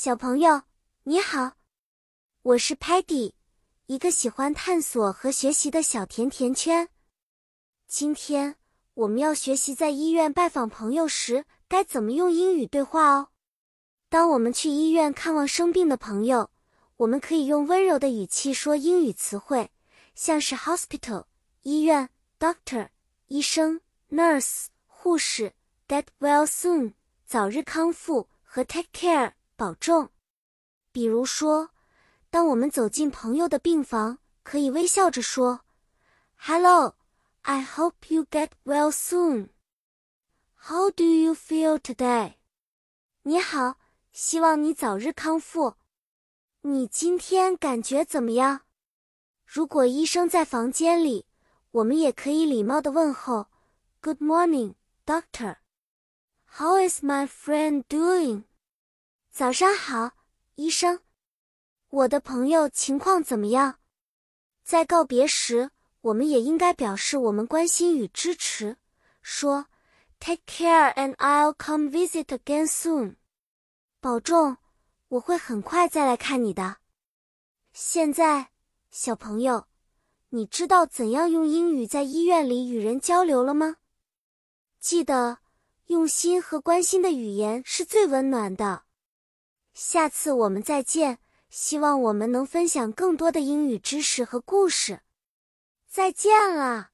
小朋友，你好，我是 Patty，一个喜欢探索和学习的小甜甜圈。今天我们要学习在医院拜访朋友时该怎么用英语对话哦。当我们去医院看望生病的朋友，我们可以用温柔的语气说英语词汇，像是 hospital 医院、doctor 医生、nurse 护士、get well soon 早日康复和 take care。保重。比如说，当我们走进朋友的病房，可以微笑着说：“Hello, I hope you get well soon. How do you feel today？” 你好，希望你早日康复。你今天感觉怎么样？如果医生在房间里，我们也可以礼貌的问候：“Good morning, doctor. How is my friend doing？” 早上好，医生。我的朋友情况怎么样？在告别时，我们也应该表示我们关心与支持，说 “Take care and I'll come visit again soon。”保重，我会很快再来看你的。现在，小朋友，你知道怎样用英语在医院里与人交流了吗？记得，用心和关心的语言是最温暖的。下次我们再见，希望我们能分享更多的英语知识和故事。再见了。